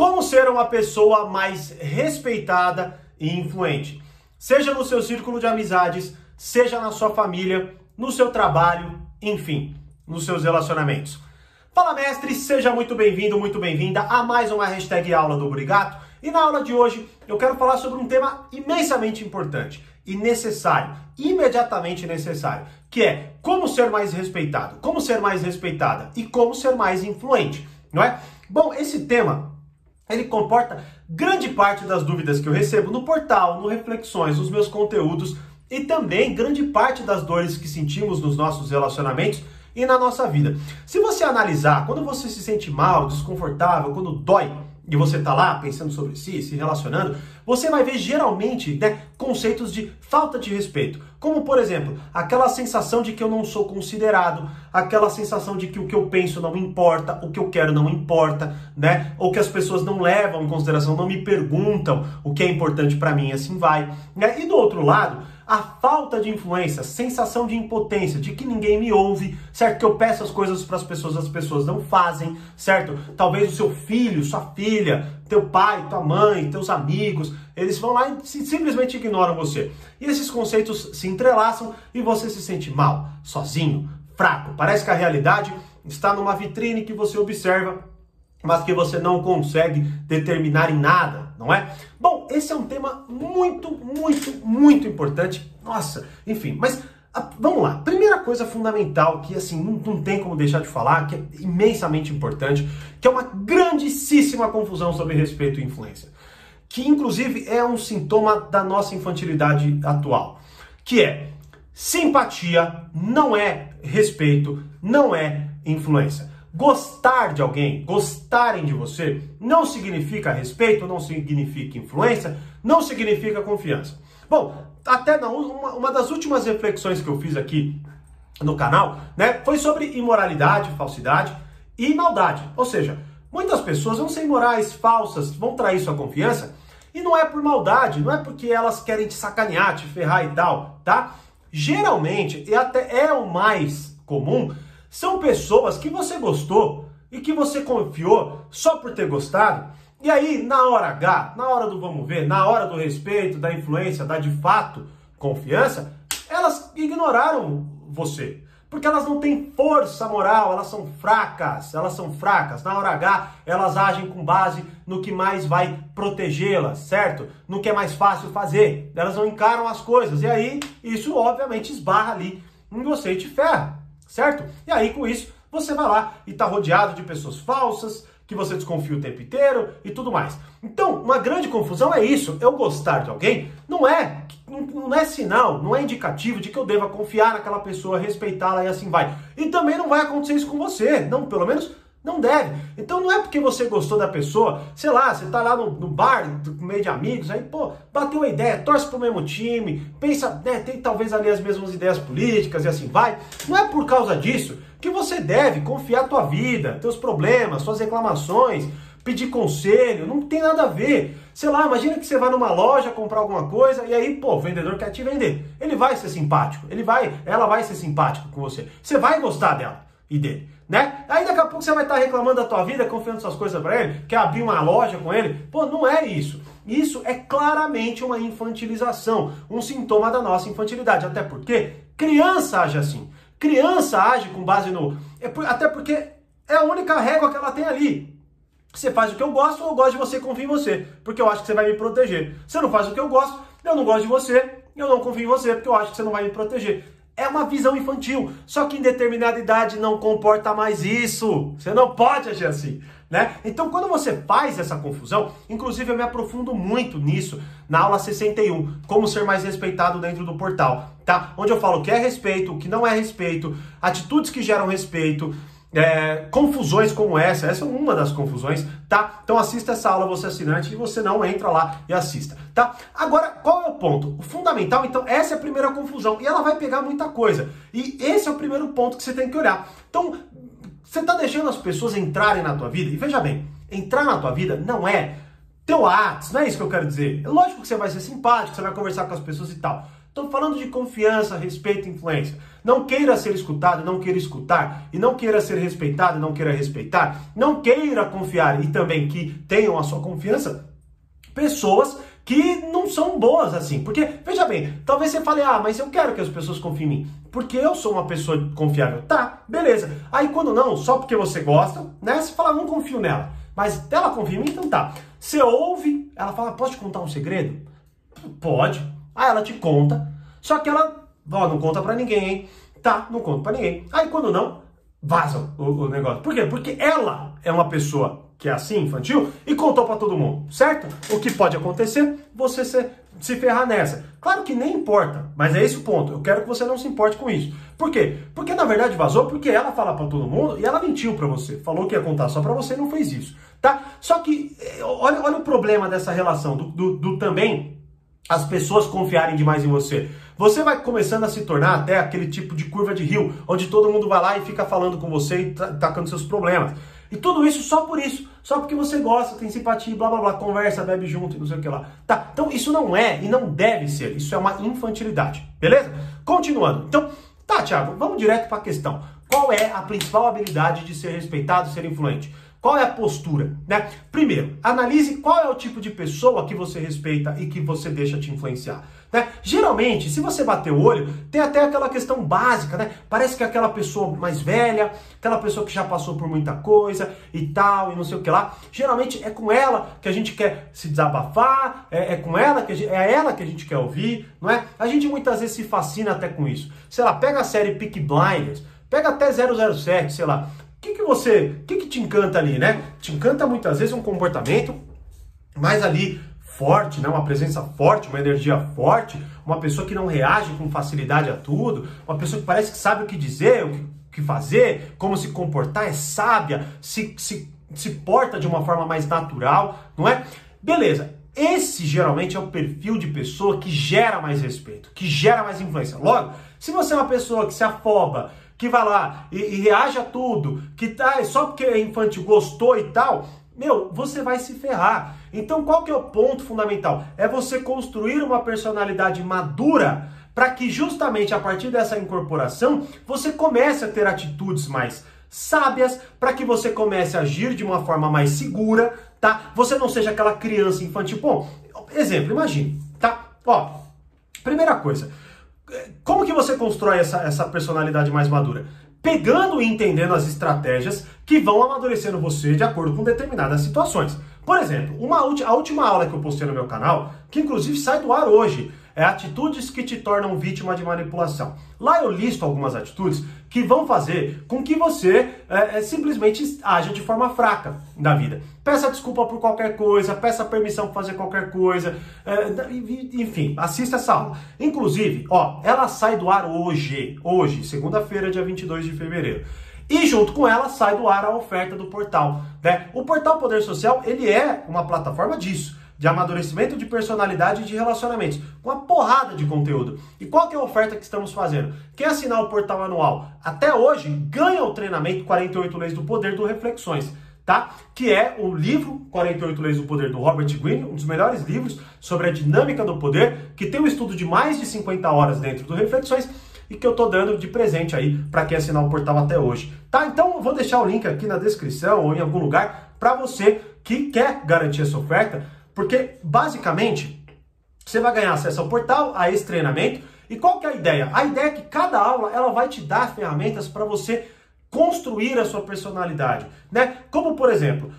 Como ser uma pessoa mais respeitada e influente? Seja no seu círculo de amizades, seja na sua família, no seu trabalho, enfim, nos seus relacionamentos. Fala mestre, seja muito bem-vindo, muito bem-vinda a mais uma hashtag aula do Brigato. E na aula de hoje eu quero falar sobre um tema imensamente importante e necessário, imediatamente necessário, que é como ser mais respeitado, como ser mais respeitada e como ser mais influente, não é? Bom, esse tema ele comporta grande parte das dúvidas que eu recebo no portal, no Reflexões, nos meus conteúdos e também grande parte das dores que sentimos nos nossos relacionamentos e na nossa vida. Se você analisar, quando você se sente mal, desconfortável, quando dói, e você está lá pensando sobre si, se relacionando, você vai ver geralmente né, conceitos de falta de respeito. Como, por exemplo, aquela sensação de que eu não sou considerado, aquela sensação de que o que eu penso não importa, o que eu quero não importa, né? Ou que as pessoas não levam em consideração, não me perguntam o que é importante para mim, assim vai. Né? E do outro lado, a falta de influência, sensação de impotência, de que ninguém me ouve, certo? Que eu peço as coisas para as pessoas, as pessoas não fazem, certo? Talvez o seu filho, sua filha, teu pai, tua mãe, teus amigos, eles vão lá e simplesmente ignoram você. E esses conceitos se entrelaçam e você se sente mal, sozinho, fraco. Parece que a realidade está numa vitrine que você observa mas que você não consegue determinar em nada, não é? Bom, esse é um tema muito, muito, muito importante. Nossa, enfim, mas vamos lá. Primeira coisa fundamental que assim não, não tem como deixar de falar, que é imensamente importante, que é uma grandíssima confusão sobre respeito e influência, que inclusive é um sintoma da nossa infantilidade atual, que é simpatia não é respeito, não é influência. Gostar de alguém, gostarem de você, não significa respeito, não significa influência, não significa confiança. Bom, até não, uma, uma das últimas reflexões que eu fiz aqui no canal, né, foi sobre imoralidade, falsidade e maldade. Ou seja, muitas pessoas vão ser imorais, falsas, vão trair sua confiança, e não é por maldade, não é porque elas querem te sacanear, te ferrar e tal, tá? Geralmente, e até é o mais comum, são pessoas que você gostou e que você confiou só por ter gostado. E aí, na hora H, na hora do vamos ver, na hora do respeito, da influência, da de fato confiança, elas ignoraram você. Porque elas não têm força moral, elas são fracas, elas são fracas. Na hora H, elas agem com base no que mais vai protegê-las, certo? No que é mais fácil fazer. Elas não encaram as coisas. E aí, isso obviamente esbarra ali em você e te ferra certo? E aí com isso você vai lá e está rodeado de pessoas falsas, que você desconfia o tempo inteiro e tudo mais. Então, uma grande confusão é isso. Eu gostar de alguém não é não é sinal, não é indicativo de que eu deva confiar naquela pessoa, respeitá-la e assim vai. E também não vai acontecer isso com você, não, pelo menos não deve. Então não é porque você gostou da pessoa, sei lá, você tá lá no, no bar, no meio de amigos, aí, pô, bateu a ideia, torce pro mesmo time, pensa, né, tem talvez ali as mesmas ideias políticas e assim vai. Não é por causa disso que você deve confiar tua vida, teus problemas, suas reclamações, pedir conselho, não tem nada a ver. Sei lá, imagina que você vai numa loja comprar alguma coisa e aí, pô, o vendedor quer te vender. Ele vai ser simpático, ele vai, ela vai ser simpática com você. Você vai gostar dela e dele né? Aí daqui a pouco você vai estar reclamando da tua vida, confiando suas coisas para ele, quer abrir uma loja com ele. Pô, não é isso. Isso é claramente uma infantilização, um sintoma da nossa infantilidade. Até porque criança age assim. Criança age com base no. É até porque é a única régua que ela tem ali. Você faz o que eu gosto, eu gosto de você, confio em você, porque eu acho que você vai me proteger. Você não faz o que eu gosto, eu não gosto de você, eu não confio em você, porque eu acho que você não vai me proteger. É uma visão infantil. Só que em determinada idade não comporta mais isso. Você não pode agir assim. Né? Então, quando você faz essa confusão, inclusive eu me aprofundo muito nisso na aula 61, como ser mais respeitado dentro do portal, tá? Onde eu falo o que é respeito, o que não é respeito, atitudes que geram respeito, é, confusões como essa, essa é uma das confusões, tá? Então assista essa aula, você é assinante, e você não entra lá e assista, tá? Agora, qual é o ponto? O fundamental, então, essa é a primeira confusão, e ela vai pegar muita coisa, e esse é o primeiro ponto que você tem que olhar. Então, você está deixando as pessoas entrarem na tua vida, e veja bem, entrar na tua vida não é teu ato, não é isso que eu quero dizer. É lógico que você vai ser simpático, você vai conversar com as pessoas e tal, Estou falando de confiança, respeito e influência. Não queira ser escutado, não queira escutar, e não queira ser respeitado, não queira respeitar, não queira confiar e também que tenham a sua confiança pessoas que não são boas assim. Porque, veja bem, talvez você fale, ah, mas eu quero que as pessoas confiem em mim, porque eu sou uma pessoa confiável. Tá, beleza. Aí quando não, só porque você gosta, né? Você fala, não confio nela. Mas ela confia em mim, então tá. Você ouve, ela fala, posso te contar um segredo? Pode. Aí ela te conta, só que ela, ó, não conta pra ninguém, hein? Tá, não conta pra ninguém. Aí quando não, vaza o, o negócio. Por quê? Porque ela é uma pessoa que é assim, infantil, e contou para todo mundo, certo? O que pode acontecer? Você se, se ferrar nessa. Claro que nem importa, mas é esse o ponto. Eu quero que você não se importe com isso. Por quê? Porque na verdade vazou porque ela fala para todo mundo e ela mentiu para você. Falou que ia contar só para você e não fez isso, tá? Só que eh, olha, olha o problema dessa relação do, do, do também as pessoas confiarem demais em você. Você vai começando a se tornar até aquele tipo de curva de rio, onde todo mundo vai lá e fica falando com você e tacando seus problemas. E tudo isso só por isso, só porque você gosta, tem simpatia, blá blá blá, conversa, bebe junto e não sei o que lá. Tá, então isso não é e não deve ser, isso é uma infantilidade, beleza? Continuando. Então, tá, Thiago, vamos direto para a questão. Qual é a principal habilidade de ser respeitado ser influente? Qual é a postura? Né? Primeiro, analise qual é o tipo de pessoa que você respeita e que você deixa te influenciar. Né? Geralmente, se você bater o olho, tem até aquela questão básica, né? Parece que é aquela pessoa mais velha, aquela pessoa que já passou por muita coisa e tal, e não sei o que lá. Geralmente é com ela que a gente quer se desabafar, é, é com ela que gente, é ela que a gente quer ouvir, não é? A gente muitas vezes se fascina até com isso. Sei lá, pega a série Peak Blinders, pega até 007, sei lá. O que, que você, o que, que te encanta ali, né? Te encanta muitas vezes um comportamento mais ali forte, né? uma presença forte, uma energia forte, uma pessoa que não reage com facilidade a tudo, uma pessoa que parece que sabe o que dizer, o que fazer, como se comportar, é sábia, se, se, se porta de uma forma mais natural, não é? Beleza, esse geralmente é o perfil de pessoa que gera mais respeito, que gera mais influência. Logo, se você é uma pessoa que se afoba, que vai lá e, e reage a tudo, que tá só porque é infantil gostou e tal, meu, você vai se ferrar. Então, qual que é o ponto fundamental? É você construir uma personalidade madura para que justamente a partir dessa incorporação você comece a ter atitudes mais sábias, para que você comece a agir de uma forma mais segura, tá? Você não seja aquela criança infantil. Bom, exemplo, imagine, tá? Ó, primeira coisa, como que você constrói essa, essa personalidade mais madura? Pegando e entendendo as estratégias que vão amadurecendo você de acordo com determinadas situações. Por exemplo, uma, a última aula que eu postei no meu canal, que inclusive sai do ar hoje, é atitudes que te tornam vítima de manipulação. Lá eu listo algumas atitudes que vão fazer com que você é, é, simplesmente haja de forma fraca na vida. Peça desculpa por qualquer coisa, peça permissão para fazer qualquer coisa, é, enfim, assista essa aula. Inclusive, ó, ela sai do ar hoje, hoje, segunda-feira, dia 22 de fevereiro. E junto com ela sai do ar a oferta do portal. Né? O portal Poder Social ele é uma plataforma disso de amadurecimento de personalidade e de relacionamentos, com uma porrada de conteúdo. E qual que é a oferta que estamos fazendo? Quem assinar o portal anual até hoje ganha o treinamento 48 Leis do Poder do Reflexões. Tá? Que é o livro 48 Leis do Poder do Robert Greene, um dos melhores livros sobre a dinâmica do poder, que tem um estudo de mais de 50 horas dentro do Reflexões e que eu tô dando de presente aí para quem assinar o portal até hoje. Tá? Então eu vou deixar o link aqui na descrição ou em algum lugar para você que quer garantir essa oferta porque, basicamente, você vai ganhar acesso ao portal, a esse treinamento. E qual que é a ideia? A ideia é que cada aula ela vai te dar ferramentas para você construir a sua personalidade, né? Como, por exemplo,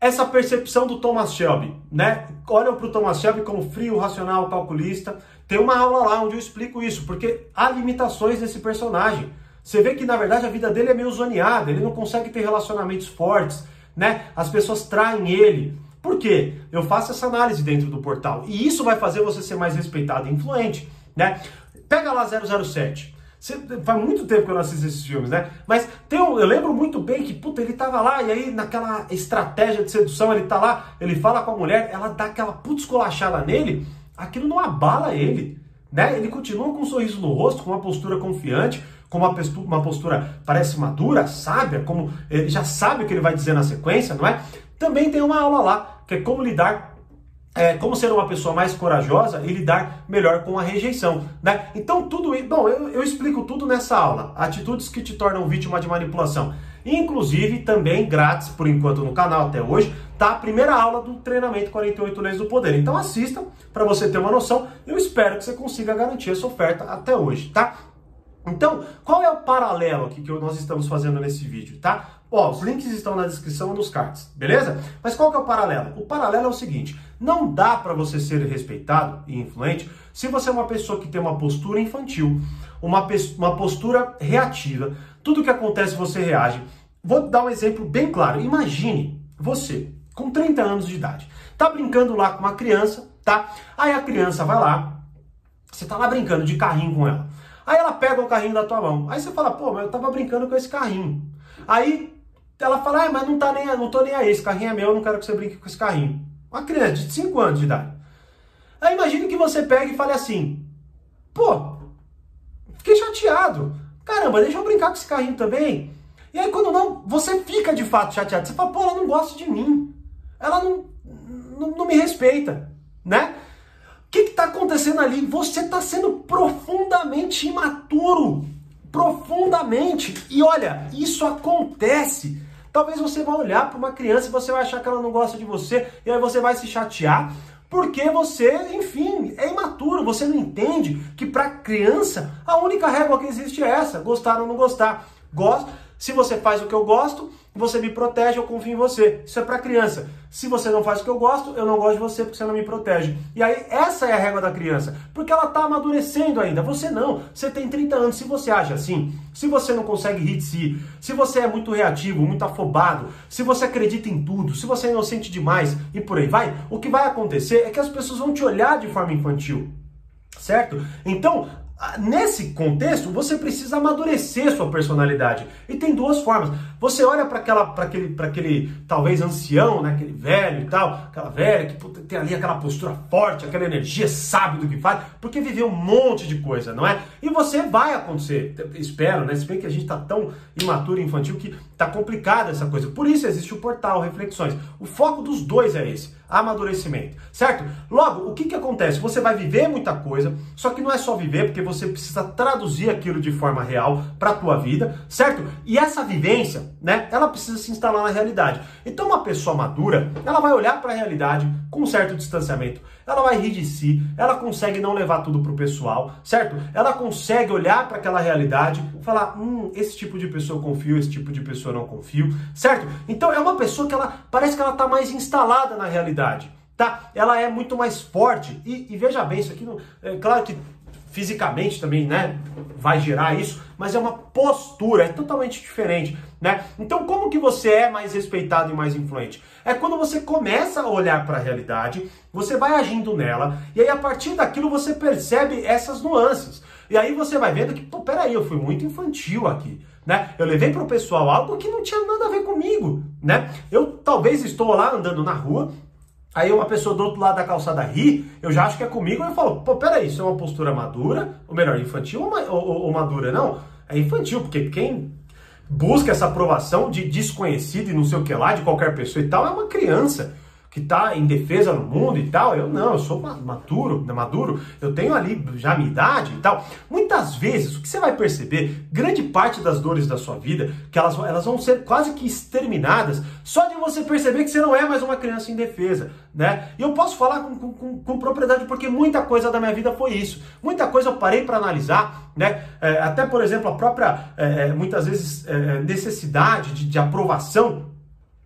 essa percepção do Thomas Shelby, né? Olham para o Thomas Shelby como frio, racional, calculista. Tem uma aula lá onde eu explico isso, porque há limitações nesse personagem. Você vê que na verdade a vida dele é meio zoneada, ele não consegue ter relacionamentos fortes, né? As pessoas traem ele. Por quê? Eu faço essa análise dentro do portal. E isso vai fazer você ser mais respeitado e influente, né? Pega lá 007. Você, faz muito tempo que eu não assisto esses filmes, né? Mas tem um, eu lembro muito bem que, puta, ele tava lá e aí naquela estratégia de sedução, ele tá lá, ele fala com a mulher, ela dá aquela putz escolachada nele, aquilo não abala ele, né? Ele continua com um sorriso no rosto, com uma postura confiante, com uma postura, uma postura parece madura, sábia, como ele já sabe o que ele vai dizer na sequência, não é? Também tem uma aula lá, que é como lidar é, como ser uma pessoa mais corajosa e lidar melhor com a rejeição, né? Então tudo isso, bom, eu, eu explico tudo nessa aula, atitudes que te tornam vítima de manipulação. Inclusive, também grátis, por enquanto, no canal até hoje, tá a primeira aula do treinamento 48 Leis do Poder. Então assista para você ter uma noção. Eu espero que você consiga garantir essa oferta até hoje, tá? Então, qual é o paralelo aqui que nós estamos fazendo nesse vídeo, tá? Ó, os links estão na descrição nos cards, beleza? Mas qual que é o paralelo? O paralelo é o seguinte, não dá para você ser respeitado e influente se você é uma pessoa que tem uma postura infantil, uma, uma postura reativa, tudo que acontece você reage. Vou dar um exemplo bem claro. Imagine você, com 30 anos de idade, tá brincando lá com uma criança, tá? Aí a criança vai lá, você tá lá brincando de carrinho com ela. Aí ela pega o carrinho da tua mão. Aí você fala, pô, mas eu tava brincando com esse carrinho. Aí ela fala, ah, mas não, tá nem, não tô nem aí, esse carrinho é meu, eu não quero que você brinque com esse carrinho. Uma criança de 5 anos de idade. Aí imagine que você pega e fale assim, pô, fiquei chateado. Caramba, deixa eu brincar com esse carrinho também. E aí quando não, você fica de fato chateado. Você fala, pô, ela não gosta de mim. Ela não, não, não me respeita, né? O que está acontecendo ali? Você está sendo profundamente imaturo. Profundamente. E olha, isso acontece Talvez você vá olhar para uma criança e você vai achar que ela não gosta de você, e aí você vai se chatear, porque você, enfim, é imaturo, você não entende que para criança a única régua que existe é essa, gostar ou não gostar. Gosto, se você faz o que eu gosto, você me protege, eu confio em você. Isso é para criança. Se você não faz o que eu gosto, eu não gosto de você porque você não me protege. E aí, essa é a régua da criança. Porque ela está amadurecendo ainda. Você não. Você tem 30 anos. Se você age assim, se você não consegue rir de si, se você é muito reativo, muito afobado, se você acredita em tudo, se você é inocente demais e por aí vai, o que vai acontecer é que as pessoas vão te olhar de forma infantil. Certo? Então, Nesse contexto, você precisa amadurecer sua personalidade. E tem duas formas. Você olha para aquele, aquele, talvez, ancião, né? aquele velho e tal, aquela velha que puta, tem ali aquela postura forte, aquela energia, sabe do que faz, porque viveu um monte de coisa, não é? E você vai acontecer, espero, né? Se bem que a gente está tão imaturo e infantil que tá complicada essa coisa. Por isso existe o portal Reflexões. O foco dos dois é esse amadurecimento, certo? Logo, o que, que acontece? Você vai viver muita coisa, só que não é só viver, porque você precisa traduzir aquilo de forma real para a tua vida, certo? E essa vivência, né, ela precisa se instalar na realidade. Então, uma pessoa madura, ela vai olhar para a realidade com um certo distanciamento, ela vai rir de si, ela consegue não levar tudo pro pessoal, certo? Ela consegue olhar para aquela realidade falar, hum, esse tipo de pessoa eu confio, esse tipo de pessoa eu não confio, certo? Então é uma pessoa que ela parece que ela tá mais instalada na realidade, tá? Ela é muito mais forte e, e veja bem, isso aqui, não, é claro que fisicamente também, né, vai gerar isso, mas é uma postura, é totalmente diferente, né? Então, como que você é mais respeitado e mais influente? É quando você começa a olhar para a realidade, você vai agindo nela, e aí a partir daquilo você percebe essas nuances. E aí você vai vendo que, pô, peraí, eu fui muito infantil aqui. Né? Eu levei para o pessoal algo que não tinha nada a ver comigo, né? Eu talvez estou lá andando na rua, Aí uma pessoa do outro lado da calçada ri, eu já acho que é comigo, eu falo, pô, peraí, isso é uma postura madura, ou melhor, infantil ou, ou, ou madura? Não, é infantil, porque quem busca essa aprovação de desconhecido e não sei o que lá, de qualquer pessoa e tal, é uma criança que está em defesa no mundo e tal. Eu não, eu sou maduro, maduro, eu tenho ali já a minha idade e tal. Muitas vezes, o que você vai perceber, grande parte das dores da sua vida, que elas, elas vão ser quase que exterminadas, só de você perceber que você não é mais uma criança indefesa, né? E eu posso falar com, com, com propriedade porque muita coisa da minha vida foi isso. Muita coisa eu parei para analisar, né? É, até, por exemplo, a própria, é, é muitas vezes, é, necessidade de, de aprovação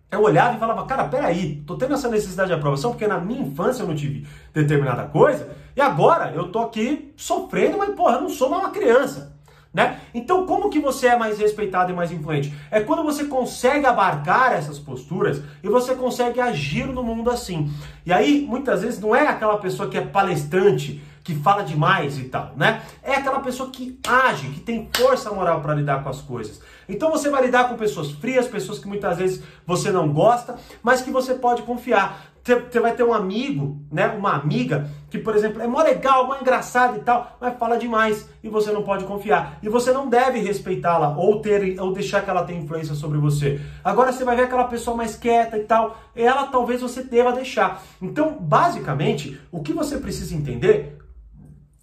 eu olhava e falava, cara, peraí, tô tendo essa necessidade de aprovação porque na minha infância eu não tive determinada coisa e agora eu tô aqui sofrendo, mas porra, eu não sou mais uma criança. Né? Então, como que você é mais respeitado e mais influente? É quando você consegue abarcar essas posturas e você consegue agir no mundo assim. E aí, muitas vezes, não é aquela pessoa que é palestrante, que fala demais e tal, né? É aquela pessoa que age, que tem força moral para lidar com as coisas. Então você vai lidar com pessoas frias, pessoas que muitas vezes você não gosta, mas que você pode confiar. Você vai ter um amigo, né, uma amiga, que, por exemplo, é mó legal, mó engraçada e tal, mas fala demais e você não pode confiar. E você não deve respeitá-la ou ter ou deixar que ela tenha influência sobre você. Agora você vai ver aquela pessoa mais quieta e tal, ela talvez você deva deixar. Então, basicamente, o que você precisa entender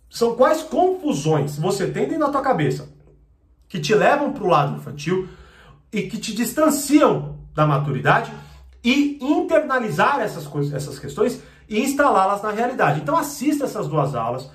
são quais confusões você tem dentro da tua cabeça que te levam para o lado infantil e que te distanciam da maturidade e internalizar essas coisas, essas questões e instalá-las na realidade. Então assista essas duas aulas.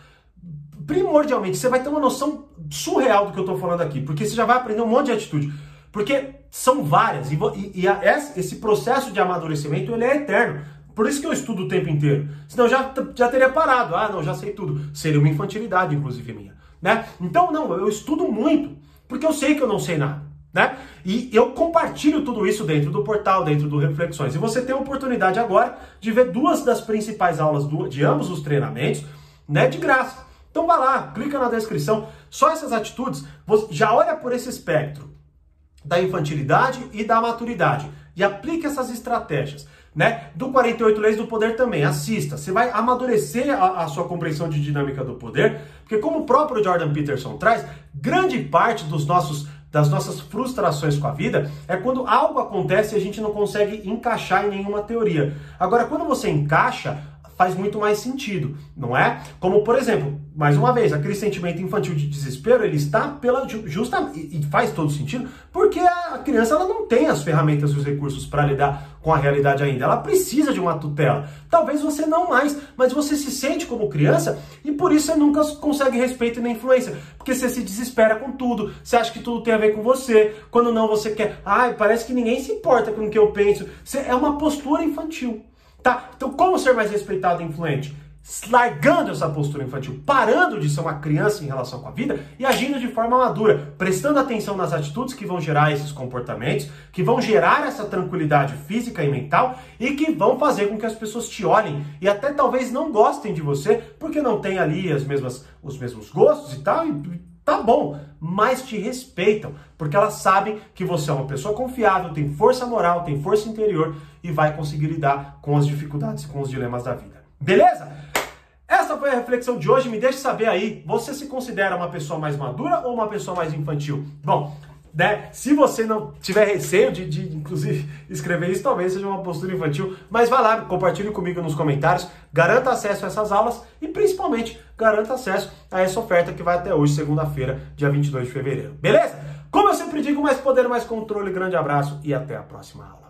Primordialmente, você vai ter uma noção surreal do que eu estou falando aqui, porque você já vai aprender um monte de atitude. Porque são várias, e, e, e a, esse processo de amadurecimento ele é eterno. Por isso que eu estudo o tempo inteiro. Senão eu já, já teria parado. Ah, não, já sei tudo. Seria uma infantilidade, inclusive, minha. Né? Então, não, eu estudo muito, porque eu sei que eu não sei nada. Né? E eu compartilho tudo isso dentro do portal, dentro do Reflexões. E você tem a oportunidade agora de ver duas das principais aulas de ambos os treinamentos, né, de graça. Então vá lá, clica na descrição. Só essas atitudes, já olha por esse espectro da infantilidade e da maturidade e aplique essas estratégias. Né? Do 48 Leis do Poder também, assista. Você vai amadurecer a, a, sua compreensão de dinâmica do poder, porque como o próprio Jordan Peterson traz, grande parte dos nossos das nossas frustrações com a vida é quando algo acontece e a gente não consegue encaixar em nenhuma teoria. Agora, quando você encaixa, faz muito mais sentido, não é? Como, por exemplo, mais uma vez, aquele sentimento infantil de desespero, ele está pela justa e faz todo sentido, porque a criança ela não tem as ferramentas e os recursos para lidar com a realidade ainda. Ela precisa de uma tutela. Talvez você não mais, mas você se sente como criança e por isso você nunca consegue respeito nem influência, porque você se desespera com tudo, você acha que tudo tem a ver com você, quando não você quer, ai, parece que ninguém se importa com o que eu penso. Você, é uma postura infantil. Tá? Então, como ser mais respeitado e influente? Largando essa postura infantil, parando de ser uma criança em relação com a vida e agindo de forma madura, prestando atenção nas atitudes que vão gerar esses comportamentos, que vão gerar essa tranquilidade física e mental e que vão fazer com que as pessoas te olhem e até talvez não gostem de você porque não tem ali as mesmas, os mesmos gostos e tal, e tá bom, mas te respeitam, porque elas sabem que você é uma pessoa confiável, tem força moral, tem força interior e vai conseguir lidar com as dificuldades e com os dilemas da vida. Beleza? Foi a reflexão de hoje. Me deixe saber aí, você se considera uma pessoa mais madura ou uma pessoa mais infantil? Bom, né? Se você não tiver receio de, de, inclusive, escrever isso, talvez seja uma postura infantil, mas vá lá, compartilhe comigo nos comentários, garanta acesso a essas aulas e, principalmente, garanta acesso a essa oferta que vai até hoje, segunda-feira, dia 22 de fevereiro. Beleza? Como eu sempre digo, mais poder, mais controle, grande abraço e até a próxima aula.